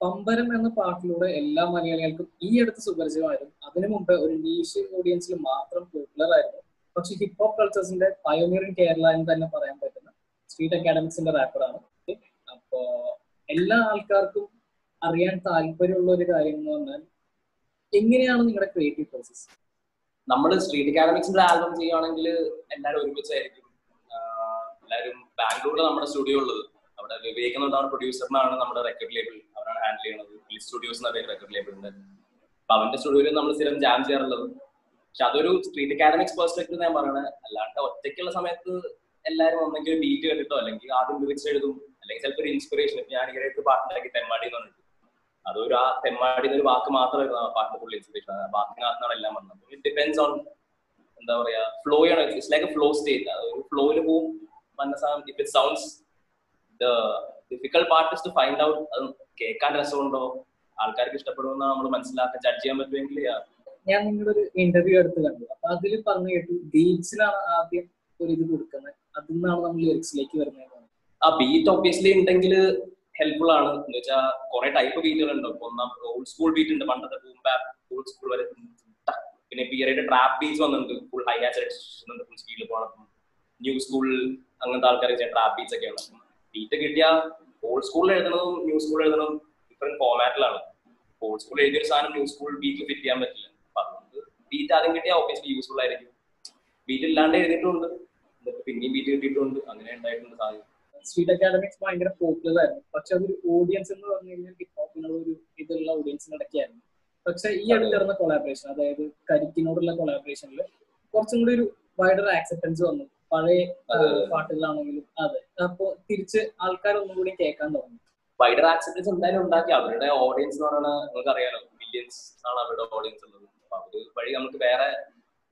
പമ്പരം എന്ന പാട്ടിലൂടെ എല്ലാ മലയാളികൾക്കും ഈ അടുത്ത് സുപരിചിതമായിരുന്നു അതിനു മുമ്പ് ഒരു നീഷ് ഓഡിയൻസിൽ മാത്രം പോപ്പുലർ ആയിരുന്നു. പക്ഷെ ഹിപ്പ് ഹോപ്പ് കൾച്ചേഴ്സിന്റെ പയോനിയർ ഇൻ കേരള എന്ന് തന്നെ പറയാൻ പറ്റുന്ന സ്ട്രീറ്റ് അക്കാഡമിക്സിന്റെ റാപ്പറാണ് അപ്പോ എല്ലാ ആൾക്കാർക്കും അറിയാൻ താല്പര്യമുള്ള ഒരു കാര്യം എന്ന് പറഞ്ഞാൽ എങ്ങനെയാണ് നിങ്ങളുടെ ക്രിയേറ്റീവ് പ്രോസസ് നമ്മൾ സ്ട്രീറ്റ് അക്കാഡമിക്സിന്റെ ആൽബം ചെയ്യുവാണെങ്കിൽ എല്ലാവരും ഒരുമിച്ചായിരിക്കും. എല്ലാവരും ബാംഗ്ലൂരിൽ നമ്മുടെ സ്റ്റുഡിയോ ഉള്ളത്. അവിടെ വിവേക് എന്നുള്ള പ്രൊഡ്യൂസറിനാണ് നമ്മുടെ റെക്കോർഡ് ലേബിൾ അവരാണ് ഹാൻഡിൽ ചെയ്യുന്നത് ഫിലിം സ്റ്റുഡിയോസ് എന്ന റെക്കോർഡ് ഉണ്ട്. അപ്പൊ അവന്റെ സ്റ്റുഡിയോയിൽ നമ്മൾ സ്ഥിരം ജാം ചെയ്യാറുള്ളത്. പക്ഷെ അതൊരു സ്ട്രീറ്റ് അക്കാഡമിക്സ് പെർസ്പെക്ടീവ് ഞാൻ പറയണത് അല്ലാണ്ട് ഒറ്റയ്ക്കുള്ള സമയത്ത് എല്ലാവരും ഒന്നെങ്കിൽ ബീറ്റ് കേട്ടിട്ടോ അല്ലെങ്കിൽ ആദ്യം ലിറിക്സ് എഴുതും അല്ലെങ്കിൽ ചിലപ്പോൾ ഒരു ഇൻസ്പിറേഷൻ ഞാൻ ഇങ്ങനെ ഒരു പാട്ടുണ്ടാക്കി തെമ്മാടി എന്ന് പറഞ്ഞിട്ട്. അതൊരു ആ തെമ്മാടി എന്നൊരു വാക്ക് മാത്രമായിരുന്നു ആ പാട്ടിന്റെ ഫുൾ ഇൻസ്പിറേഷൻ വാക്കിനകത്താണ് എല്ലാം വന്നത്. ഇറ്റ് ഡിപെൻഡ്സ് ഓൺ എന്താ പറയാ ഫ്ലോ ആണ് it's like a flow state ഒരു ഫ്ലോയിൽ പോവും. വന്ന സാധനം sounds difficult part is to find out അത് കേൾക്കാൻ രസമുണ്ടോ? ആൾക്കാർക്ക് ഇഷ്ടപ്പെടുമെന്ന് നമ്മൾ മനസ്സിലാക്കാൻ ജഡ്ജ് ചെയ്യാൻ പറ്റുമെങ്കിൽ. ഞാൻ നിങ്ങളുടെ ഒരു ഇന്റർവ്യൂ എടുത്ത് കണ്ടു. അപ്പൊ അതിൽ പറഞ്ഞു കേട്ടു ബീച്ചിലാണ് ആദ്യം ഒരു ഇത് കൊടുക്കുന്നത്. അതിൽ നിന്നാണ് നമ്മൾ ലിറിക്സിലേക്ക് വരുന്നത്. ആ ബീറ്റ് ഒബ്വിയസ്ലി ഉണ്ടെങ്കിൽ ഹെൽപ്ഫുൾ ആണ്. എന്ന് വെച്ചാൽ കുറെ ടൈപ്പ് ബീറ്റുകൾ ഉണ്ട് ഒന്നാം ഓൾഡ് സ്കൂൾ ബീറ്റ് ഉണ്ട് പണ്ടത്തെ. ഓൾഡ് സ്കൂൾ വരെ. പിന്നെ ഈയിടെ ട്രാപ്പ് ബീറ്റ്സ് വന്നിട്ടുണ്ട്. ഫുൾ ഹൈ ആച്ചഡ് ഫുൾ സ്പീഡിൽ പോകണം ന്യൂ സ്കൂൾ അങ്ങനത്തെ ആൾക്കാർ ട്രാപ്പ് ബീറ്റ്സ് ഒക്കെയാണ് ബീറ്റ് കിട്ടിയ ഓൾഡ് സ്കൂളിൽ എഴുതണതും ന്യൂ സ്കൂളിൽ എഴുതണതും ഡിഫറെന്റ് ഫോമാറ്റിലാണ് ഓൾഡ് സ്കൂൾ എഴുതിയ ഒരു സാധനം ന്യൂ സ്കൂൾ ബീറ്റിൽ ഫിറ്റ് ചെയ്യാൻ പറ്റില്ല. അപ്പൊ അതുകൊണ്ട് ബീറ്റ് ആദ്യം കിട്ടിയാൽ ഓബിയസ്ലി യൂസ്ഫുൾ ആയിരിക്കും. ബീറ്റ് ഇല്ലാണ്ട് എഴുതിയിട്ടുണ്ട്. എന്നിട്ട് പിന്നെയും ബീറ്റ് കിട്ടിയിട്ടുണ്ട്. അങ്ങനെ ഉണ്ടായിട്ടുണ്ട് സാധ്യത. സ്ട്രീറ്റ് അക്കാഡമിക്സ് ഭയങ്കര പോപ്പുലർ ആയിരുന്നു. പക്ഷെ അതൊരു ഓഡിയൻസ് എന്ന് പറഞ്ഞു കഴിഞ്ഞാൽ ഹിപ് ഹോപ്പിനുള്ള ഒരു ഇതുള്ള ഓഡിയൻസിന് ഇടയ്ക്കായിരുന്നു. പക്ഷെ ഈ അടുത്ത് നടന്ന കൊളാബറേഷൻ അതായത് കരിക്കിനോടുള്ള കൊളാബറേഷനിൽ കുറച്ചും കൂടി ഒരു വൈഡർ ആക്സെപ്റ്റൻസ് വന്നു. പഴയ. പാട്ടുകളാണെങ്കിലും അതെ. അപ്പൊ തിരിച്ച് ആൾക്കാർ ഒന്നും കൂടി കേൾക്കാൻ തുടങ്ങി വൈഡർ ആക്സെപ്റ്റൻസ് എന്തായാലും ഉണ്ടാക്കി. അവരുടെ ഓഡിയൻസ് എന്ന് പറയുന്നത് നിങ്ങൾക്ക് അറിയാലോ മില്യൻസ് ആണ് അവരുടെ ഓഡിയൻസ് ഉള്ളത്. അപ്പൊ അവർ വഴി നമുക്ക് വേറെ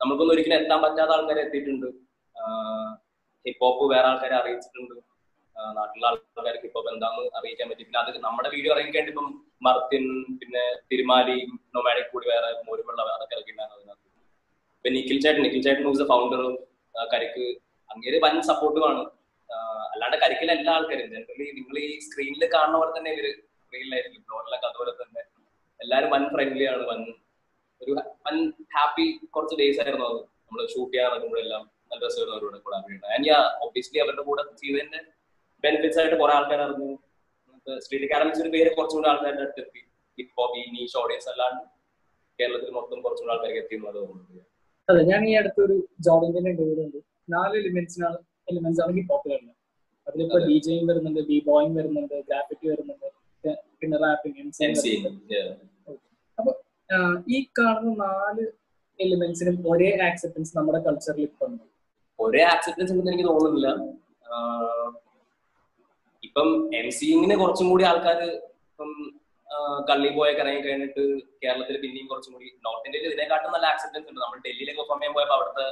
നമുക്കൊന്നും ഒരിക്കലും എത്താൻ പറ്റാത്ത ആൾക്കാരെ എത്തിയിട്ടുണ്ട്. ഹിപ്പ് ഹോപ്പ് വേറെ ആൾക്കാരെ അറിയിച്ചിട്ടുണ്ട്. നാട്ടിലുള്ള ആൾക്കാർക്ക് ഹിപ്പ് ഹോപ്പ് എന്താന്ന് അറിയിക്കാൻ പറ്റി. പിന്നെ അത് നമ്മുടെ വീഡിയോ ഇറങ്ങിക്കേണ്ടി ഇപ്പം മർത്തിൻ പിന്നെ തിരുമാലി നൊമാഡിക് കൂടി വേറെ മോരുമുള്ള അതൊക്കെ ഇറക്കിയിട്ടുണ്ടായിരുന്നു അതിനകത്ത്. ഇപ്പൊ നിഖിൽ ചേട്ടൻ നിഖിൽ ചേട്ടൻ ഹൂസ് ഫൗണ്ടർ കരിക്ക് അങ്ങേര് വൻ സപ്പോർട്ട് വേണം അല്ലാണ്ട് കരിക്കില്ല എല്ലാ ആൾക്കാരും ജനറലി നിങ്ങൾ ഈ സ്ക്രീനിൽ കാണുന്ന പോലെ തന്നെ ഇവർ റിയലായിരിക്കും ഫ്ലോറിലൊക്കെ അതുപോലെ തന്നെ എല്ലാരും വൻ ഫ്രണ്ട്ലി ആണ് വൻ ഒരു വൻ ഹാപ്പി കുറച്ച് ഡേയ്സ് ആയിരുന്നു അത്. നമ്മൾ ഷൂട്ട് ചെയ്യാൻ എല്ലാം നല്ല രസമായിരുന്നു അവരോട് കൊളാബറേറ്റ് ആൻഡ് യാ അവരുടെ കൂടെ ചെയ്തതിന്റെ ബെനിഫിറ്റ്സ് ആയിട്ട് കുറെ ആൾക്കാർ അറിഞ്ഞു. സ്ട്രീറ്റ് അക്കാഡമിക്സ് ഒരു പേര് കുറച്ചും കൂടി ആൾക്കാരുടെ അടുത്ത് എത്തി. ഹിപ്പ് ഹോപ്പ് ഈ നീഷ് ഓഡിയൻസ് അല്ലാണ്ട് കേരളത്തിൽ മൊത്തം കുറച്ചും കൂടി ആൾക്കാർക്ക് എത്തി എന്നുള്ളത് തോന്നുന്നു. അതെ ഞാൻ ഈ അടുത്തൊരു ജോബിന്റെ ഇന്റർവ്യൂ ഉണ്ട്. നാല് എലിമെന്റ്സിനാണ് എലിമെന്റ്സ് ആണ് ഹിപ്പ് ആണ് അതിലിപ്പോ അതെ. ഡി ജെയും വരുന്നുണ്ട് ബി ബോയിങ് വരുന്നുണ്ട് ഗ്രാഫിറ്റി വരുന്നുണ്ട്. പിന്നെ റാപ്പിംഗ് അപ്പൊ ഈ കാണുന്ന നാല് എലിമെന്റ്സിനും ഒരേ ആക്സെപ്റ്റൻസ് നമ്മുടെ കൾച്ചറിൽ ഇപ്പൊ ഉണ്ട്? ഒരേ ആക്സെപ്റ്റൻസ് ഉണ്ടെന്ന് എനിക്ക് തോന്നുന്നില്ല. ഇപ്പം എം സിങ്ങിന് കുറച്ചും കൂടി ആൾക്കാർ ഇപ്പം കള്ളി പോയൊക്കെ ഇറങ്ങി കഴിഞ്ഞിട്ട് കേരളത്തിൽ പിന്നെയും കുറച്ചും കൂടി നോർത്ത് ഇന്ത്യയിൽ ഇതിനെക്കാട്ടും നല്ല ആക്സെപ്റ്റൻസ് ഉണ്ട്. നമ്മൾ ഡൽഹിയിലേക്ക് പെർഫോം ചെയ്യാൻ പോയപ്പോൾ അവിടുത്തെ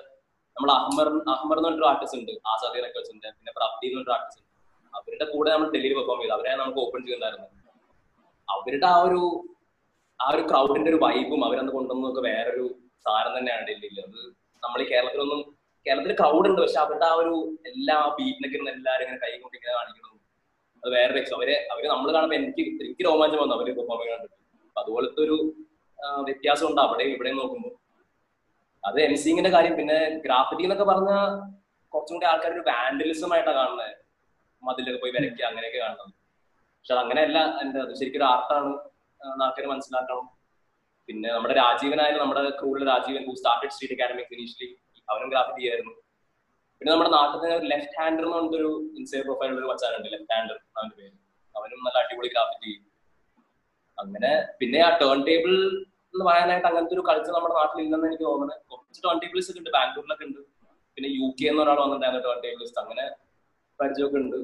നമ്മൾ അഹ്മർ അഹ്മർ എന്ന് പറഞ്ഞൊരു ആർട്ടിസ്റ്റ് ഉണ്ട്. ആസാദി റെക്കോർഡ്സിന്റെ പിന്നെ പ്രാപ്തി എന്ന് ആർട്ടിസ്റ്റ് ഉണ്ട്. അവരുടെ കൂടെ നമ്മൾ ഡൽഹിയിൽ പെർഫോം ചെയ്തു. അവരെ നമുക്ക് ഓപ്പൺ ചെയ്തിട്ടുണ്ടായിരുന്നു. അവരുടെ ആ ഒരു ആ ഒരു ക്രൗഡിന്റെ ഒരു വൈബും അവരന്ന് കൊണ്ടുവന്നതൊക്കെ വേറൊരു സാധനം തന്നെയാണ് ഡൽഹിയിൽ. അത് നമ്മൾ ഈ കേരളത്തിലൊന്നും കേരളത്തിൽ ക്രൗഡ് ഉണ്ട്. പക്ഷെ അവരുടെ ആ ഒരു എല്ലാ ബീറ്റിനൊക്കെ ഇരുന്ന് എല്ലാവരും ഇങ്ങനെ കൈ കൊണ്ട് ഇങ്ങനെ കാണിക്കണം അത് വേറെ അവരെ അവർ നമ്മൾ കാണുമ്പോൾ എനിക്ക് എനിക്ക് രോമാഞ്ചം വന്നു. അവർ പെർഫോം അപ്പൊ അതുപോലത്തെ ഒരു വ്യത്യാസം ഉണ്ട്. അവിടെയും ഇവിടെയും നോക്കുമ്പോൾ അത് എം സിങ്ങിന്റെ കാര്യം. പിന്നെ ഗ്രാഫിറ്റി എന്നൊക്കെ പറഞ്ഞ കുറച്ചും കൂടി ആൾക്കാർ ഒരു വാൻഡലിസം ആയിട്ടാണ് കാണുന്നത് മതിലൊക്കെ പോയി വരയ്ക്കുക അങ്ങനെയൊക്കെ കാണുന്നത് പക്ഷെ അത് അങ്ങനെയല്ല എന്താ അത് ശരിക്കും ഒരു ആർട്ടാണ്. ആൾക്കാർ മനസ്സിലാക്കണം. പിന്നെ നമ്മുടെ രാജീവനായാലും നമ്മുടെ ക്രൂവിലെ Rajeevan who started street academic initially അവനും ഗ്രാഫിറ്റി ആയിരുന്നു. പിന്നെ നമ്മുടെ നാട്ടിൽ തന്നെ ഒരു ലെഫ്റ്റ് ഹാൻഡർ എന്ന് പറഞ്ഞൊരു ഇൻസ്റ്റേ പ്രൊഫൈൽ ഒരു വച്ചാനുണ്ട് ലെഫ്റ്റ് ഹാൻഡർ അവന്റെ പേര്. അവനും നല്ല അടിപൊളി ഗ്രാഫിറ്റി ചെയ്യും. അങ്ങനെ പിന്നെ ആ ടേൺ ടേബിൾ എന്ന് പറയാനായിട്ട് അങ്ങനത്തെ ഒരു കൾച്ചർ നമ്മുടെ നാട്ടിൽ ഇല്ലെന്ന് എനിക്ക് തോന്നുന്നത് കുറച്ച് ടേൺ ടേബിൾസ് ഒക്കെ ഉണ്ട്. ബാംഗ്ലൂരിലൊക്കെ ഉണ്ട്. പിന്നെ യു കെ എന്ന് ഒരാൾ വന്നിട്ടുണ്ടായിരുന്നു ടേൺ ടേബിളിസ്റ്റ് അങ്ങനെ പരിചയമൊക്കെ ഉണ്ട്.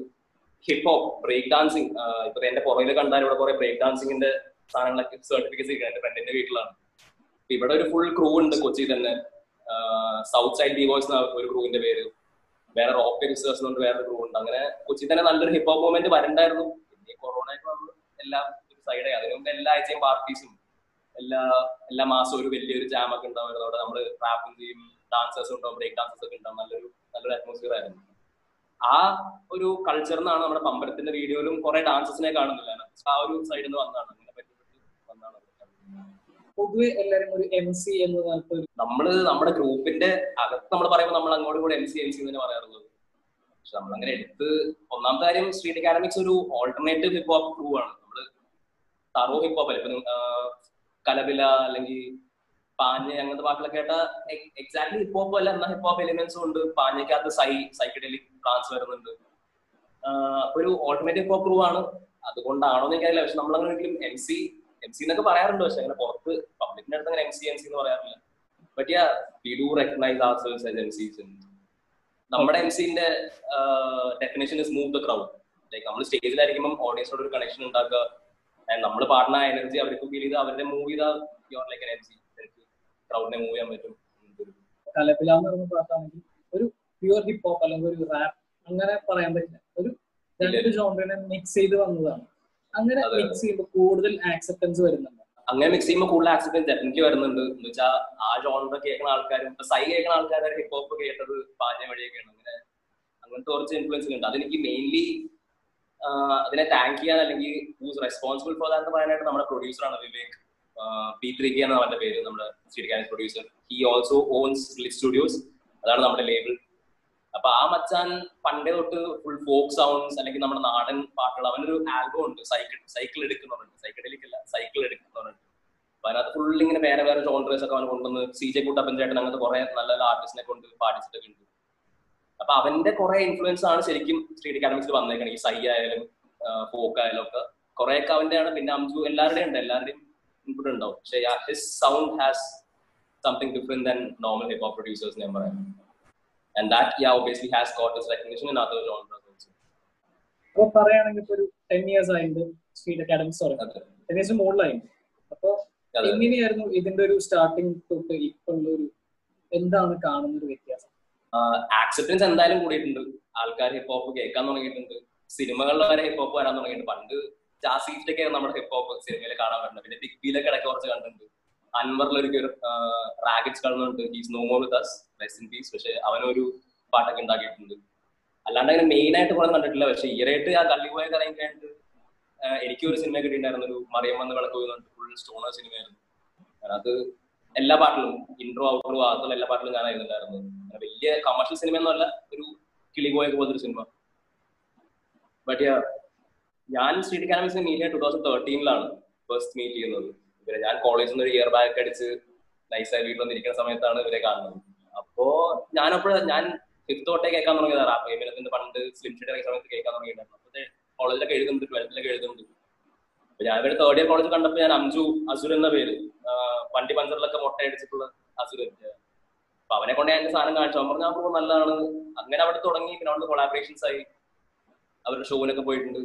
ഹിപ്പ് ഹോപ്പ് ബ്രേക്ക് ഡാൻസിങ് ഇപ്പൊ എന്റെ പുറകിൽ കണ്ടാൽ ഇവിടെ കുറെ ബ്രേക്ക് ഡാൻസിങ്ങിന്റെ സാധനങ്ങളൊക്കെ സർട്ടിഫിക്കറ്റ്സ് ഇരിക്കുന്നത് എന്റെ ഫ്രണ്ടിന്റെ വീട്ടിലാണ്. ഇവിടെ ഒരു ഫുൾ ക്രൂ ഉണ്ട് കൊച്ചി തന്നെ. സൗത്ത് സൈഡ് ഡി വോയ്സ് ഒരു ക്രൂവിന്റെ പേര്. വേറെ റോക്ക് റിസേഴ്സ് കൊണ്ട് വേറെ ക്രൂ ഉണ്ട്. അങ്ങനെ കൊച്ചി തന്നെ നല്ലൊരു ഹിപ്പ് ഹോപ്പ് മൂവ്മെന്റ് വരണ്ടായിരുന്നു. പിന്നെ കൊറോണ ആയിട്ട് നമ്മൾ എല്ലാം ഒരു സൈഡായി അതിനു മുമ്പ് എല്ലാ ആഴ്ചയും പാർട്ടീസും എല്ലാ എല്ലാ മാസവും ഒരു വലിയൊരു ജാം ഒക്കെ ഉണ്ടാവുമായിരുന്നു അവിടെ നമ്മൾ റാപ്പും ചെയ്യും ഡാൻസേഴ്സ് ഉണ്ടാവും ബ്രേക്ക് ഡാൻസേഴ്സ് ഒക്കെ ഉണ്ടാവും. നല്ലൊരു നല്ലൊരു അറ്റ്മോസ്ഫിയർ ആയിരുന്നു. ആ ഒരു കൾച്ചർ എന്നാണ് നമ്മുടെ പമ്പരത്തിന്റെ വീഡിയോയിലും കുറെ ഡാൻസസിനെ കാണുന്നില്ല ആ ഒരു സൈഡിൽ നിന്ന് വന്നതാണ്. അങ്ങനെ പൊതുവെ എല്ലാരും ഒരു എം സി എന്ന് പറഞ്ഞിട്ട് നമ്മൾ നമ്മുടെ ഗ്രൂപ്പിന്റെ അകത്ത് നമ്മൾ പറയുമ്പോൾ നമ്മൾ അങ്ങോട്ടും കൂടെ എം സി എം സി തന്നെ പറയാറുള്ളത്. പക്ഷെ നമ്മളങ്ങനെ എടുത്ത് ഒന്നാമത്തെ കാര്യം സ്ട്രീറ്റ് അക്കാഡമിക്സ് ഒരു ഓൾട്ടർനേറ്റീവ് ഹിപ്പ് ഹോപ്പ് ഗ്രൂ ആണ്. നമ്മൾ തറോ ഹിപ്പ് ഹോപ്പ് അല്ല? ഇപ്പൊ കലബില അല്ലെങ്കിൽ പാഞ്ഞ അങ്ങനത്തെ പാട്ടുകളൊക്കെ കേട്ട എക്സാക്ട്ലി ഹിപ്പ് ഹോപ്പ് അല്ല എന്നാൽ ഹിപ്പ് ഹോപ്പ് എലിമെന്റ്സും ഉണ്ട്. പാഞ്ഞക്കകത്ത് സൈ സൈക്കഡെലിക് പ്ലാൻസ് വരുന്നുണ്ട്. ഒരു ഓൾട്ടർനേറ്റീവ് ഹിപ്പ് ഹോപ്പ് ആണ്. അതുകൊണ്ടാണോ എന്ന് എനിക്കറിയില്ല. പക്ഷെ നമ്മളങ്ങനെ ഒരിക്കലും എം സി എം സി എന്നൊക്കെ പറയാറുണ്ട്. പക്ഷെ അങ്ങനെ പുറത്ത് പബ്ലിക്കിന്റെ അടുത്ത് അങ്ങനെ എം സി എം സി എന്ന് പറയാറില്ല. But ya we do recognise ourselves as M Cs നമ്മുടെ എം സിന്റെ definition is move the crowd like നമ്മൾ സ്റ്റേജിലായിരിക്കുമ്പോൾ ഓഡിയൻസിനോട് ഒരു കണക്ഷൻ ഉണ്ടാക്കുക. നമ്മൾ പാടുന്ന എനർജി അവർക്ക് ഫീൽ ചെയ്ത് അവരുടെ മൂവ് ചെയ്താൽ your like energy M C ക്രൗഡിനെ move ചെയ്യാൻ പറ്റും. കലപില എന്ന് പറയുന്ന പാട്ടാണെങ്കിൽ ഒരു പ്യുവർ ഹിപ്പ് ഹോപ്പ് അല്ലെങ്കിൽ ഒരു റാപ്പ് അങ്ങനെ പറയാൻ പറ്റില്ല. ഒരു രണ്ട് ജോണ്ടിനെ മിക്സ് ചെയ്ത് വന്നതാണ്. അങ്ങനെ മിക്സ് ചെയ്യുമ്പോൾ കൂടുതൽ ആക്സെപ്റ്റൻസ് വരുന്നുണ്ട്. അങ്ങനെ മിക്സ് ചെയ്യുമ്പോൾ കൂടുതൽ ആക്സെപ്റ്റൻസ് ഡെഫിനറ്റ്ലി വരുന്നുണ്ട്. എന്ന് വെച്ചാൽ ആ ജോണർ കേൾക്കുന്ന ആൾക്കാരും ഇപ്പൊ സൈ കേൾക്കുന്ന ആൾക്കാരും ഹിപ്പ് ഹോപ്പ് കേട്ടത് പാഞ്ഞ വഴിയൊക്കെയാണ്. അങ്ങനെ അങ്ങനത്തെ കുറച്ച് ഇൻഫ്ലുവൻസ് ഉണ്ട് അതെനിക്ക് മെയിൻലി അതിനെ താങ്ക് ചെയ്യാൻ അല്ലെങ്കിൽ റെസ്പോൺസിബിൾ ഫോർ ദാറ്റ് പറയാനായിട്ട് നമ്മുടെ പ്രൊഡ്യൂസർ ആണ് വിവേക്. പി ത്രീ കെ ആണ് അവന്റെ പേര് നമ്മുടെ studio producer he also owns lit studios അതാണ് നമ്മുടെ ലേബിൾ അപ്പൊ ആ മച്ചാൻ പണ്ടേ തൊട്ട് ഫുൾ ഫോക്ക് സൗണ്ട്സ് അല്ലെങ്കിൽ നമ്മുടെ നാടൻ പാട്ടുകൾ അവനൊരു ആൽബം ഉണ്ട്. സൈക്കിൾ സൈക്കിൾ എടുക്കുന്നവരുണ്ട് സൈക്കിളിലേക്കല്ല സൈക്കിൾ എടുക്കുന്നവരുണ്ട് അപ്പൊ അതിനകത്ത് ഫുൾ ഇങ്ങനെ വേറെ വേറെ ജോൺറേസ് ഒക്കെ അവൻ കൊണ്ടുവന്ന് സി ജെ കൂട്ടപ്പൻ ചേട്ടൻ അങ്ങനത്തെ കുറെ നല്ല നല്ല ആർട്ടിസ്റ്റിനെ കൊണ്ട് പാടിച്ചിട്ടൊക്കെ ഉണ്ട്. അപ്പൊ അവന്റെ കുറെ ഇൻഫ്ലുവൻസ് ആണ് ശരിക്കും സ്ട്രീറ്റ് അക്കാഡമിക്സിൽ വന്നേക്കണത് ഈ സൈ ആയാലും ഫോക്ക് ആയാലും ഒക്കെ. കുറെ ഒക്കെ അവന്റെ ആണ് പിന്നെ അംജു എല്ലാവരുടെയും ഉണ്ട്. എല്ലാവരുടെയും ഇൻപുട്ട് ഉണ്ടാവും. പക്ഷെ his sound has something different than normal hip hop producers ഞാൻ പറയാം. And that ya obviously has got his recognition in other genres also അപ്പൊ പറയുകയാണെങ്കിൽ ഇപ്പോൾ ഒരു ടെൻ ഇയേഴ്സ് ആയിട്ട് സ്ട്രീറ്റ് അക്കാഡമിക്സ് തുടങ്ങി. ടെൻ ഇയേഴ്സ് മുകളിലായിട്ട് അപ്പോൾ എങ്ങനെയായിരുന്നു ഇതിന്റെ ഒരു സ്റ്റാർട്ടിങ് തൊട്ട് ഇപ്പൊ ഉള്ള ഒരു എന്താണ് കാണുന്ന ഒരു വ്യത്യാസം? ആക്സെപ്റ്റൻസ് എന്തായാലും കൂടിയിട്ടുണ്ട്. ആൾക്കാർ ഹിപ്പ് ഹോപ്പ് കേൾക്കാൻ തുടങ്ങിയിട്ടുണ്ട്. സിനിമകളിൽ വരെ ഹിപ്പ് ഹോപ്പ് വരാൻ തുടങ്ങിയിട്ടുണ്ട്. പണ്ട് ജാസീഫിലൊക്കെ നമ്മുടെ ഹിപ്പ് ഹോപ്പ് സിനിമയിൽ കാണാൻ പറ്റുന്നത് പിന്നെ ബിഗ് ബിയിലൊക്കെ ഇടയ്ക്ക് കുറച്ച് കണ്ടിട്ടുണ്ട്. അൻവറിലൊരു റാഗറ്റ്സ് കാണുന്നുണ്ട് he's no more with us rest in peace പക്ഷെ അവനൊരു പാട്ടൊക്കെ ഉണ്ടാക്കിയിട്ടുണ്ട്. അല്ലാണ്ട് അങ്ങനെ മെയിൻ ആയിട്ട് കുറെ കണ്ടിട്ടില്ല. പക്ഷെ ഈയായിട്ട് ആ കള്ളി കറയും കഴിഞ്ഞിട്ട് എനിക്ക് ഒരു സിനിമ കിട്ടിയിട്ടുണ്ടായിരുന്നു. ഒരു മറിയം വന്ന് വിളക്ക് പോയി ഫുൾ സ്റ്റോണർ സിനിമയായിരുന്നു അത് എല്ലാ പാട്ടിലും ഇൻട്രോ ഔട്ട്രോ ആകത്തുള്ള എല്ലാ പാട്ടിലും ഞാനായിരുന്നുണ്ടായിരുന്നു വലിയ കമേഴ്ഷ്യൽ സിനിമ എന്നല്ല ഒരു കിളി പോയൊക്കെ പോലത്തെ ഒരു സിനിമ ബട്ട് ഞാൻ സ്ട്രീറ്റ് അക്കാഡമിക്സിനെ മീറ്റ് ടൂ തൗസൻഡ് തേർട്ടീനിലാണ് ഫസ്റ്റ് മീറ്റ് ചെയ്യുന്നത്. ഇവരെ ഞാൻ കോളേജിൽ നിന്ന് ഒരു ഇയർ ബാക്ക് അടിച്ച് നൈസായി വീട്ടിൽ വന്നിരിക്കുന്ന സമയത്താണ് ഇവരെ കാണുന്നത്. അപ്പോ ഞാനപ്പോൾ ഞാൻ ഫിഫ്ത്ത് തൊട്ടേ കേൾക്കാൻ തുടങ്ങിയതാണ്. പണ്ട് സ്ലിം ഷീറ്റ് ഇറങ്ങിയ സമയത്ത് കേൾക്കാൻ തുടങ്ങിയിട്ടുണ്ടായിരുന്നു. അപ്പോഴത്തെ കോളേജിലൊക്കെ എഴുതുന്നുണ്ട് ട്വൽത്തിലൊക്കെ എഴുതുന്നുണ്ട്. അപ്പൊ ഞാൻ ഇവരെ തേർഡ് ഇയർ കോളേജ് കണ്ടപ്പോൾ ഞാൻ അംജു അസുർ എന്ന പേര് വണ്ടി പഞ്ചറിലൊക്കെ മുട്ട അടിച്ചിട്ടുള്ള അസുർ അപ്പൊ അവനെ കൊണ്ട് ഞാൻ സാധനം കാണിച്ചു. അവൻ പറഞ്ഞു അപ്പോൾ നല്ലതാണ് അങ്ങനെ അവിടെ തുടങ്ങി. പിന്നെ അവിടെ കൊളാബറേഷൻസ് ആയി. അവരുടെ ഷോയിലൊക്കെ പോയിട്ടുണ്ട്.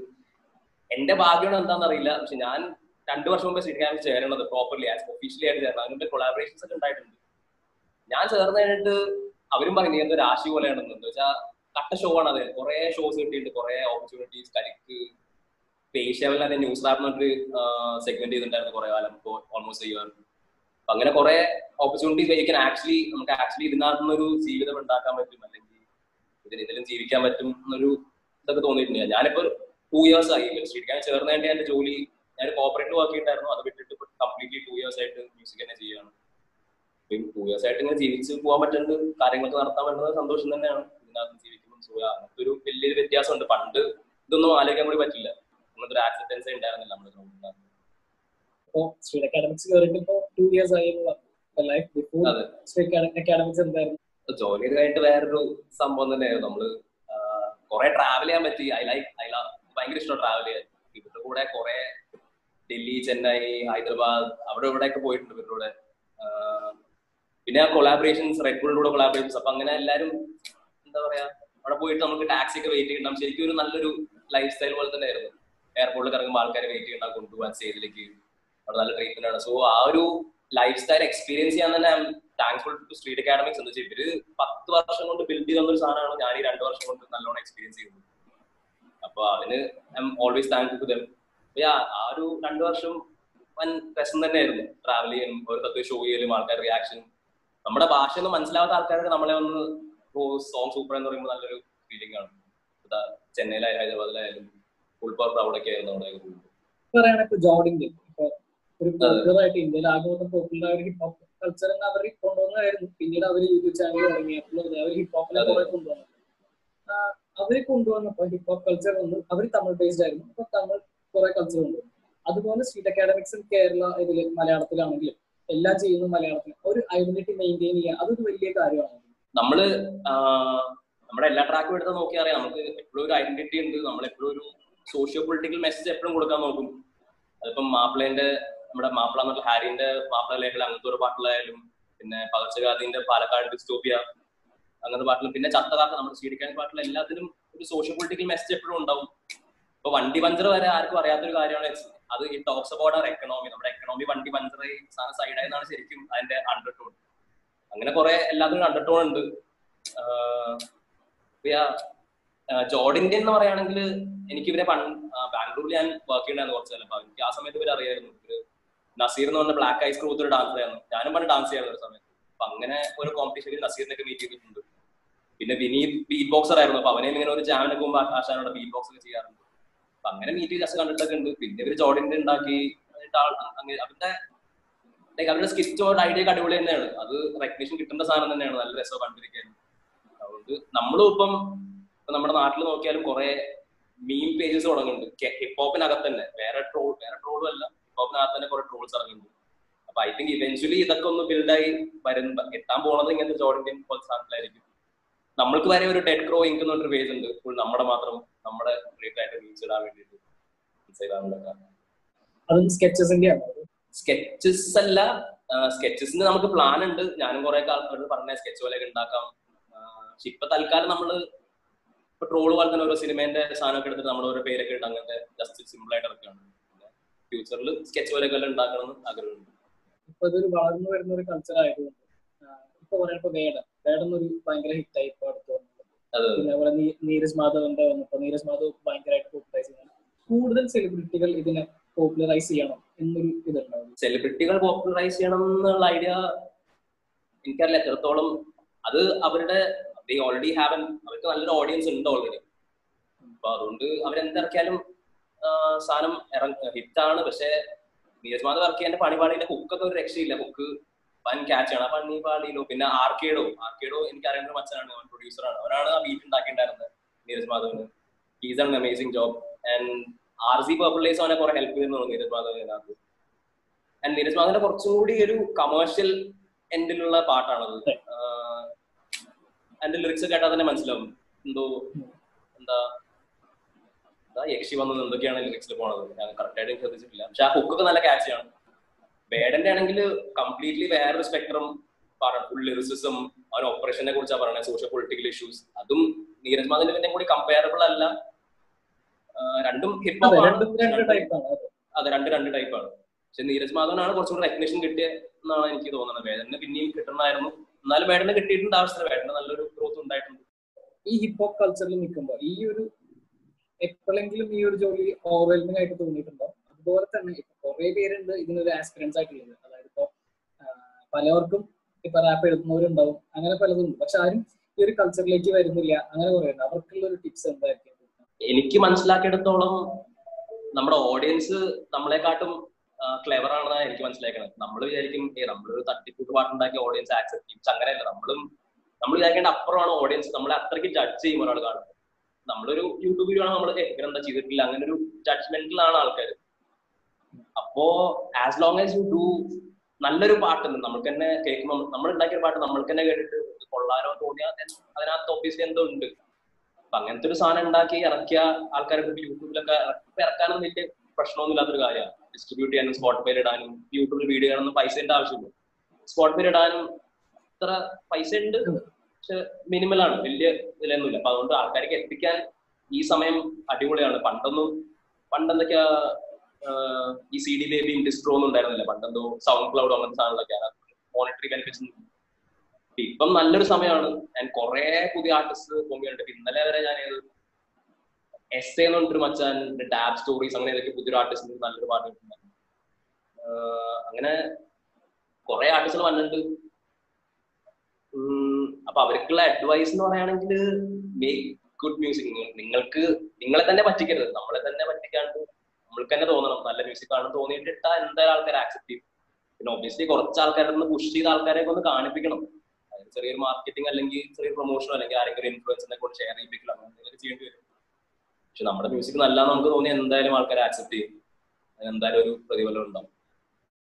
എന്റെ ഭാഗ്യമാണ് എന്താണെന്ന് അറിയില്ല. പക്ഷെ ഞാൻ രണ്ടു വർഷം മുമ്പ് ക്യാമ്പിൽ ചേരണത് പ്രോപ്പർലി ആസ് ഒഫീഷ്യലി ആയിട്ട് ചേർന്നത്. അതിനുമ്പ് കൊളാബറേഷൻസ് ഒക്കെ ഉണ്ടായിട്ടുണ്ട്. ഞാൻ ചേർന്ന് കഴിഞ്ഞിട്ട് അവരും പറഞ്ഞു എന്തോ രാശി പോലെയാണെന്ന്. എന്ന് വെച്ചാൽ കട്ട ഷോ ആണ് അത്. കുറെ ഷോസ് കിട്ടിയിട്ടുണ്ട്. കുറെ ഓപ്പർച്യൂണിറ്റീസ് കരിക്ക് തന്നെ ന്യൂസ് എന്നൊരു സെഗ്മെന്റ് ചെയ്തിട്ടുണ്ടായിരുന്നു കുറെ കാലം. ഇപ്പോൾ ഓൾമോസ്റ്റ് അപ്പൊ അങ്ങനെ കുറെ ഓപ്പർച്യൂണിറ്റീസ് കഴിക്കാൻ ആക്ച്വലി നമുക്ക് ആക്ച്വലി ഇതിനകത്ത് ഒരു ജീവിതം ഉണ്ടാക്കാൻ പറ്റും അല്ലെങ്കിൽ ഇതിന് ഇതിലും ജീവിക്കാൻ പറ്റും എന്നൊരു ഇതൊക്കെ തോന്നിയിട്ടുണ്ട്. ഞാനിപ്പോ ടൂ ഇയേഴ്സ് ആയി ഇൻഡസ്ട്രിയിൽ ഞാൻ ചേർന്നതിന്റെ എന്റെ ജോലി ഞാൻ കോപ്പറേറ്റ് വർക്ക് ചെയ്തിട്ടായിരുന്നു. അത് വിട്ടിട്ട് കംപ്ലീറ്റ്ലി ടൂ ഇയേഴ്സ് ആയിട്ട് മ്യൂസിക് തന്നെ ചെയ്യാണ് ടൂ ഇയേഴ്സ് ആയിട്ട് ഇങ്ങനെ ജീവിച്ച് പോകാൻ പറ്റുന്നത് കാര്യങ്ങളൊക്കെ നടത്താൻ പറ്റുന്നത് സന്തോഷം തന്നെയാണ്. ഇതിനകത്ത് ജീവിക്കുമ്പോൾ സുഖ. അങ്ങനത്തെ ഒരു വലിയൊരു വ്യത്യാസമുണ്ട്. പണ്ട് ഇതൊന്നും ആലോചിക്കാൻ കൂടി പറ്റില്ല. അങ്ങനത്തെ ഒരു ആക്സെപ്റ്റൻസ് ഉണ്ടായിരുന്നില്ല നമ്മുടെ ഗ്രൗണ്ടിനകത്ത് അപ്പോ സ്ട്രീറ്റ് അക്കാഡമിക്സ് കയറിയിട്ട് ഇപ്പോ ടു ഇയേഴ്സ് ആയി ലൈഫ് ബിഫോർ സ്ട്രീറ്റ് അക്കാഡമിക്സ് എന്തായിരുന്നു? ജോലി കഴിഞ്ഞിട്ട് വേറൊരു സംഭവം തന്നെയായിരുന്നു. നമ്മൾ കുറെ ട്രാവൽ ചെയ്യാൻ പറ്റി. ഐ ലൈക്ക് ഐ ഭയങ്കര ഇഷ്ടം ട്രാവൽ ചെയ്യാൻ. ഇവരുടെ കൂടെ കുറെ ഡൽഹി ചെന്നൈ ഹൈദരാബാദ് അവിടെ ഇവിടെയൊക്കെ പോയിട്ടുണ്ട് ഇവരുടെ കൂടെ. പിന്നെ കൊളാബറേഷൻസ് റെഡ് ബുളിന്റെ കൂടെ കൊളാബറേഷൻസ് അപ്പൊ അങ്ങനെ എല്ലാരും എന്താ പറയാ അവിടെ പോയിട്ട് നമുക്ക് ടാക്സി ഒക്കെ വെയിറ്റ് ചെയ്യണം. ശരിക്കും ഒരു നല്ലൊരു ലൈഫ് സ്റ്റൈൽ പോലെ തന്നെ ആയിരുന്നു എയർപോർട്ടിൽ ഇറങ്ങുമ്പോൾ ആൾക്കാരെ വെയിറ്റ് ചെയ്യണം കൊണ്ടുപോകാൻ സ്റ്റേജിലേക്ക് അവിടെ നല്ല ട്രീറ്റ്മെന്റ് ആണ്. സോ ആ ഒരു ലൈഫ് സ്റ്റൈൽ എക്സ്പീരിയൻസ് ചെയ്യാൻ തന്നെ താങ്ക്ഫുൾ ടു സ്ട്രീറ്റ് അക്കാഡമിക്സ് എന്ന് വെച്ചാൽ ഇവർ പത്ത് വർഷം കൊണ്ട് ബിൽഡ് ചെയ്ത ഒരു സാധനമാണ് ഞാൻ ഈ രണ്ട് വർഷം കൊണ്ട് നല്ലോണം എക്സ്പീരിയൻസ് ചെയ്യുന്നത്. അപ്പൊ അതിന് I am always thankful to them ആ ഒരു രണ്ട് വർഷം വൻ രസം തന്നെയായിരുന്നു. ട്രാവൽ ചെയ്യലും തത്വ ഷോ ചെയ്യലും ആൾക്കാരുടെ റിയാക്ഷൻ നമ്മുടെ ഭാഷ ഒന്നും മനസ്സിലാവാത്ത ആൾക്കാരൊക്കെ നമ്മളെ ഒന്ന് സോങ് സൂപ്പർ എന്ന് പറയുമ്പോൾ നല്ലൊരു ഫീലിംഗ് ആണ്. ചെന്നൈയിലായാലും ഹൈദരാബാദിലായാലും ഫുൾ പവർ പ്രൗഡൊക്കെ ആയിരുന്നു പറയുകയാണെങ്കിൽ ജോർഡിന്റെ ഒരു പോപ്പുലറായിട്ട് ഇന്ത്യയിൽ ആകെ മൊത്തം പോപ്പുലർ ഒരു ഹിപ്പ് ഹോപ്പ് കൾച്ചർ എന്ന് അവർ കൊണ്ടുവന്നതായിരുന്നു. പിന്നീട് അവർ യൂട്യൂബ് ചാനൽ തുടങ്ങിയപ്പോൾ അവർ ഹിപ്പ് ഹോപ്പിനെ കുറെ കൊണ്ടുവന്നു. അവർ കൊണ്ടുവന്നപ്പോൾ ഹിപ്പ് ഹോപ്പ് കൾച്ചർ വന്നു. അവർ തമിഴ് ബേസ്ഡ് ആയിരുന്നു. അപ്പൊ തമിഴ് കുറെ കൾച്ചർ ഉണ്ട്. അതുപോലെ സ്ട്രീറ്റ് അക്കാഡമിക്സ് കേരള ഇതിൽ മലയാളത്തിലാണെങ്കിലും എല്ലാം ചെയ്യുന്നത് മലയാളത്തിൽ ഒരു ഐഡന്റിറ്റി മെയിന്റെയിൻ ചെയ്യുക അതൊരു വലിയ കാര്യമാണ്. നമ്മൾ നമ്മുടെ എല്ലാ ട്രാക്കും എടുത്ത് നോക്കിയാൽ അറിയാം. നമുക്ക് എപ്പോഴും ഒരു ഐഡന്റിറ്റി ഉണ്ട്. നമ്മൾ എപ്പോഴും ഒരു സോഷ്യോ പൊളിറ്റിക്കൽ മെസ്സേജ് എപ്പോഴും കൊടുക്കാൻ നോക്കും. അതിപ്പം മാപ്പിളേന്റെ നമ്മുടെ മാപ്പിള എന്നുള്ള ഹാരിന്റെ മാപ്പിള ലേഖല അങ്ങനത്തെ ഒരു പാട്ടിലായാലും പിന്നെ പകർച്ചവ്യാധിന്റെ പാലക്കാട് ഡിസ്റ്റോപ്പിയ അങ്ങനത്തെ പാട്ടിലും പിന്നെ ചത്തകാക്ക നമ്മുടെ സ്വീഡിക്കാൻ പാട്ടിലും എല്ലാത്തിലും ഒരു സോഷ്യൽ പൊളിറ്റിക്കൽ മെസ്സേജ് എപ്പോഴും ഉണ്ടാവും. ഇപ്പൊ വണ്ടി പഞ്ചർ വരെ ആർക്കും അറിയാത്തൊരു കാര്യമാണ് അത് ഈ ടോക്സ് അബൌട്ട് അവർ എക്കണോമി നമ്മുടെ എക്കണോമി വണ്ടി പഞ്ചർ സാധനം സൈഡായെന്നാണ് ശരിക്കും അതിന്റെ അണ്ടർടോൺ അങ്ങനെ കുറെ എല്ലാത്തിനും അണ്ടർടോൺ ഉണ്ട്. ജോർഡിന്റെ എന്ന് പറയുകയാണെങ്കിൽ എനിക്ക് ഇവരെ ബാംഗ്ലൂരിൽ ഞാൻ വർക്ക് ചെയ്യണ്ടായിരുന്നു കുറച്ച് അപ്പൊ എനിക്ക് ആ സമയത്ത് ഇവരെ അറിയായിരുന്നു നസീർ എന്ന് പറഞ്ഞ ബ്ലാക്ക് ഐസ് ക്രൂത്ത് ഒരു ഡാൻസർ ആയിരുന്നു. ഞാനും പണ്ട് ഡാൻസ് ചെയ്യാറ് ഒരു സമയത്ത്. അപ്പൊ അങ്ങനെ ഒരു കോമ്പറ്റീഷനിൽ നസീറിനൊക്കെ മീറ്റ് ചെയ്തിട്ടുണ്ട്. പിന്നെ വിനീത് ബീറ്റ് ബോക്സർ ആയിരുന്നു. അപ്പൊ അവനെയും ഇങ്ങനെ ഒരു ജാമിന് മുമ്പ് ആശാനോട് ബീറ്റ് ബോക്സ് ഒക്കെ ചെയ്യാറുണ്ട്. അപ്പൊ അങ്ങനെ മീറ്റ് ജസ്റ്റ് കണ്ടിട്ടൊക്കെ ഉണ്ട്. പിന്നെ ഇവർ ജോഡിന്റെ ഉണ്ടാക്കി അവരുടെ അവരുടെ സ്കിറ്റോട് ഐഡിയ ഒക്കെ അടിപൊളി തന്നെയാണ്. അത് റെക്കഗ്നേഷൻ കിട്ടേണ്ട സാധനം തന്നെയാണ്. നല്ല രസം കണ്ടിരിക്കാൻ അതുകൊണ്ട് നമ്മളും ഇപ്പം നമ്മുടെ നാട്ടിൽ നോക്കിയാലും കുറെ മീം പേജസ് തുടങ്ങുന്നുണ്ട്. ഹിപ്പ് ഹോപ്പിനകത്ത് തന്നെ വേറെ ട്രോൾ വേറെ ട്രോളും അല്ല. ഹിപ്പ് ഹോപ്പിനകത്ത് തന്നെ കുറെ ട്രോൾസ് ഇറങ്ങുന്നു അപ്പൊ ഐ തിങ്ക് ഇവൻച്വലി ഇതൊക്കെ ഒന്ന് ബിൽഡായി വരുന്ന എത്താൻ പോണത് ഇങ്ങനത്തെ ജോർഡിന്റെയും പോലെ സാധനത്തിലായിരിക്കും നമ്മൾക്ക് വരെ ഒരു ഡെഡ് ക്രോ ഇങ്ക് ഒരു പേജ് ഉണ്ട്. ഫുൾ നമ്മുടെ മാത്രം നമ്മുടെ ആയിട്ട് റീച്ച് ഇടാൻ വേണ്ടിയിട്ട് സ്കെച്ചസ് അല്ല സ്കെച്ചസിന് നമുക്ക് പ്ലാൻ ഉണ്ട്. ഞാനും കുറെ ആൾക്കാരോട് പറഞ്ഞ സ്കെച്ച് പോലെയൊക്കെ ഉണ്ടാക്കാം. പക്ഷെ ഇപ്പൊ തൽക്കാലം നമ്മൾ ഇപ്പൊ ട്രോൾ പോലെ തന്നെ ഓരോ സിനിമേന്റെ സാധനമൊക്കെ എടുത്തിട്ട് നമ്മൾ ഓരോ പേരൊക്കെ ഇട്ട് അങ്ങനത്തെ ജസ്റ്റ് സിമ്പിൾ ആയിട്ട് ഇറക്കുകയാണ് ഫ്യൂച്ചറിൽ സ്കെച്ച് പോലെയൊക്കെ എല്ലാം ഉണ്ടാക്കണം എന്ന് ആഗ്രഹമുണ്ട്. ഇപ്പൊ ഇതൊരു വളർന്നു വരുന്ന ഒരു കൾച്ചർ ആയതുകൊണ്ട് ഇപ്പൊ പറയുമ്പോ വേടം വേടം ഒരു ഭയങ്കര ഹിറ്റ് ആയി ഇപ്പൊ അടുത്ത് വന്നത് പിന്നെ അതുപോലെ നീരജ് മാധവന്റെ വന്നപ്പോ നീരജ് മാധവ് ഭയങ്കരമായിട്ട് പോപ്പുലറൈസ് ചെയ്യണം കൂടുതൽ സെലിബ്രിറ്റികൾ ഇതിനെ പോപ്പുലറൈസ് ചെയ്യണം എന്നൊരു ഇതുണ്ടാവും. സെലിബ്രിറ്റികൾ പോപ്പുലറൈസ് ചെയ്യണം എന്നുള്ള ഐഡിയ എനിക്കറിയില്ല എത്രത്തോളം അത് അവരുടെ ഓൾറെഡി ഹാവ് അവർക്ക് നല്ലൊരു ഓഡിയൻസ് ഉണ്ട് ഓൾറെഡി അപ്പൊ അതുകൊണ്ട് അവരെന്തിറക്കിയാലും സാധനം ഇറങ്ങ ഹിറ്റാണ്. പക്ഷെ നീരജ് മാധവ് ചെയ്യാൻ പണിപാടിന്റെ ഹുക്കൊക്കെ ഒരു രക്ഷയില്ല. ഹുക്ക് വൻ ക്യാച്ചാണ് ആ പണിപാടിയിലോ പിന്നെ ആർക്കേഡോ. ആർക്കേഡോ എനിക്ക് അറിയുന്ന മച്ചനാണ്. അവൻ പ്രൊഡ്യൂസറാണ് അവരാണ് ആ ബീറ്റ് ഉണ്ടാക്കിയിട്ടുണ്ടായിരുന്നത് Neeraj മാധവിന്. Is an amazing job and R C പേപ്പിളേഴ്സ് അവനെ കുറെ ഹെൽപ്പ് ചെയ്യുന്നു നീരജ് മാധവിനകത്ത് ആൻഡ് നീരജ് മാധവന്റെ കുറച്ചും കൂടി ഒരു കമേഴ്ഷ്യൽ എൻഡിലുള്ള പാട്ടാണത് അതിന്റെ ലിറിക്സ് കേട്ടാൽ തന്നെ മനസ്സിലാവും. എന്താ എന്താ യക്ഷി വന്നത് എന്തൊക്കെയാണ് ലിറിക്സിൽ പോണത്? ഞാൻ കറക്റ്റ് ആയിട്ട് ശ്രദ്ധിച്ചിട്ടില്ല. പക്ഷെ ആ ഹുക്കൊക്കെ നല്ല ക്യാച്ചാണ് ബേഡന്റെ ആണെങ്കിൽ കംപ്ലീറ്റ്ലി വേറൊരു സ്പെക്ട്രം പാടാണ്. ഫുൾ ലിറിസിസം അവൻ ഓപ്പറേഷനെ കുറിച്ചാണ് പറയുന്നത് സോഷ്യൽ പൊളിറ്റിക്കൽ ഇഷ്യൂസ് അതും നീരജ് മാധവിന്റെ കൂടി കമ്പയറബിൾ അല്ല. രണ്ടും ഹിപ്പ് ആണ്. അതെ. രണ്ട് രണ്ട് ടൈപ്പാണ് പക്ഷെ നീരജ് മാധവനാണ് കുറച്ചും കൂടി റെക്കഗ്നേഷൻ കിട്ടിയ എന്നാണ് എനിക്ക് തോന്നുന്നത് വേദന പിന്നെയും കിട്ടണമായിരുന്നു എന്നാലും വേടനെ കിട്ടിയിട്ടുണ്ട് ആവശ്യത്തിന് വേടന് നല്ലൊരു ഗ്രോത്ത് ഉണ്ടായിട്ടുണ്ട്. ഈ ഹിപ്പ് ഹോപ്പ് കൾച്ചറിൽ നിൽക്കുമ്പോൾ ഈ ഒരു എപ്പോഴെങ്കിലും ഈ ഒരു ജോലി ഓവർവെൽമിംഗ് ആയിട്ട് തോന്നിയിട്ടുണ്ടോ? അതുപോലെ തന്നെ ഇപ്പൊ കുറെ പേരുണ്ട് ഇതിനൊരു ആസ്പിറൻസ് ആയിട്ടുള്ളത്. അതായത് ഇപ്പോ പലവർക്കും ഇപ്പൊ റാപ്പ് എഴുതുന്നവരുണ്ടാവും. അങ്ങനെ പലതും പക്ഷെ ആരും ഈ ഒരു കൾച്ചറിലേക്ക് വരുന്നില്ല. അങ്ങനെ കുറെ ഉണ്ട്. അവർക്കുള്ള ഒരു ടിപ്സ് എന്തായിരിക്കും? എനിക്ക് മനസ്സിലാക്കിയെടുത്തോളം നമ്മുടെ ഓഡിയൻസ് നമ്മളെക്കാട്ടും ക്ലെവർ ആണെന്നാണ് എനിക്ക് മനസ്സിലാക്കുന്നത് നമ്മൾ വിചാരിക്കും ഏ നമ്മളൊരു തട്ടിക്കൂട്ട് പാട്ടുണ്ടാക്കി ഓഡിയൻസ് ആക്സെപ്റ്റ് ചെയ്യും. അങ്ങനെയല്ല. നമ്മളും നമ്മൾ വിചാരിക്കേണ്ട അപ്പുറമാണ് ഓഡിയൻസ് നമ്മളെ അത്രയ്ക്ക് ജഡ്ജ് ചെയ്യും ഒരാൾ കാണുന്നത് നമ്മളൊരു യൂട്യൂബ് വീഡിയോ ആണ് നമ്മൾ ഇവരെന്താ ചെയ്തിട്ടില്ല. അങ്ങനെ ഒരു ജഡ്ജ്മെന്റിലാണ് ആൾക്കാർ അപ്പോ as long as you do നല്ലൊരു പാട്ടുണ്ട്. നമ്മൾക്ക് തന്നെ കേൾക്കുമ്പോൾ നമ്മൾ ഉണ്ടാക്കിയ പാട്ട് നമ്മൾക്ക് തന്നെ കേട്ടിട്ട് കൊള്ളാരോ തോന്നിയാൽ അതിനകത്ത് ഓബിയസ്ലി എന്തോ ഉണ്ട്. അപ്പൊ അങ്ങനത്തെ ഒരു സാധനം ഉണ്ടാക്കി ഇറക്കിയ ആൾക്കാരൊക്കെ യൂട്യൂബിലൊക്കെ ഇറക്കാനൊന്നും വലിയ പ്രശ്നമൊന്നും ഇല്ലാത്തൊരു കാര്യമാണ്. ഡിസ്ട്രിബ്യൂട്ട് ചെയ്യാനും സ്പോട്ടിഫൈയിൽ ഇടാനും യൂട്യൂബിൽ വീഡിയോ ഇടാനൊന്നും പൈസ പൈസയുടെ ആവശ്യമില്ല സ്പോട്ടിഫൈയിൽ ഇടാനും ഇത്ര പൈസ ഉണ്ട്. പക്ഷെ മിനിമൽ ആണ്. വലിയ ഇതിലൊന്നുമില്ല അപ്പൊ അതുകൊണ്ട് ആൾക്കാർക്ക് എത്തിക്കാൻ ഈ സമയം അടിപൊളിയാണ്. പണ്ടൊന്നും പണ്ടെന്തൊക്കെയാ ഈ സി ഡി ബേബിയും ഡിസ്ട്രോ ഒന്നും ഉണ്ടായിരുന്നില്ല. പണ്ടെന്തോ സൗണ്ട് ക്ലൗഡ് അങ്ങനത്തെ സാധനങ്ങളൊക്കെയാണ് മോണിറ്ററി ബെനിഫിറ്റ്സ് ഇപ്പം നല്ലൊരു സമയമാണ്. ഞാൻ കുറെ പുതിയ ആർട്ടിസ്റ്റ് പൊങ്ങിയുണ്ട് ഇന്നലെ വരെ ഞാൻ എസ് എന്ന് പറഞ്ഞിട്ട് മച്ചാൻ ഡാബ് സ്റ്റോറീസ് അങ്ങനെ ഏതൊക്കെ പുതിയൊരു ആർട്ടിസ്റ്റ് നല്ലൊരു പാട്ട് കിട്ടുന്നുണ്ട് അങ്ങനെ കുറെ ആർട്ടിസ്റ്റുകൾ വന്നിട്ടുണ്ട്. അപ്പൊ അവർക്കുള്ള അഡ്വൈസ് എന്ന് പറയുകയാണെങ്കിൽ മേക്ക് ഗുഡ് മ്യൂസിക് നിങ്ങൾക്ക് നിങ്ങളെ തന്നെ പറ്റിക്കരുത്. നമ്മളെ തന്നെ പറ്റിക്കാണ്ട് നമ്മൾക്ക് തന്നെ തോന്നണം. നല്ല മ്യൂസിക് ആണെന്ന് തോന്നിയിട്ട് എന്തായാലും ആൾക്കാർ ആക്സെപ്റ്റ് ചെയ്യും. പിന്നെ ഒബ്വിയസ്ലി കുറച്ച് ആൾക്കാരെ ഒന്ന് പുഷ് ചെയ്ത ആൾക്കാരെ ഒന്ന് കാണിപ്പിക്കണം. ചെറിയൊരു മാർക്കറ്റിംഗ് അല്ലെങ്കിൽ ചെറിയ പ്രൊമോഷനോ അല്ലെങ്കിൽ ആരെങ്കിലും ഇൻഫ്ലുവൻസിനെ കൂടെ ഷെയർ ചെയ്യിപ്പിക്കണം അങ്ങനെ ചെയ്യേണ്ടി വരും. പക്ഷെ നമ്മുടെ മ്യൂസിക് നല്ല നമുക്ക് തോന്നിയാൽ എന്തായാലും ആൾക്കാർ ആക്സെപ്റ്റ് ചെയ്യും. അതിന് എന്തായാലും ഒരു പ്രതിഫലം ഉണ്ടാവും.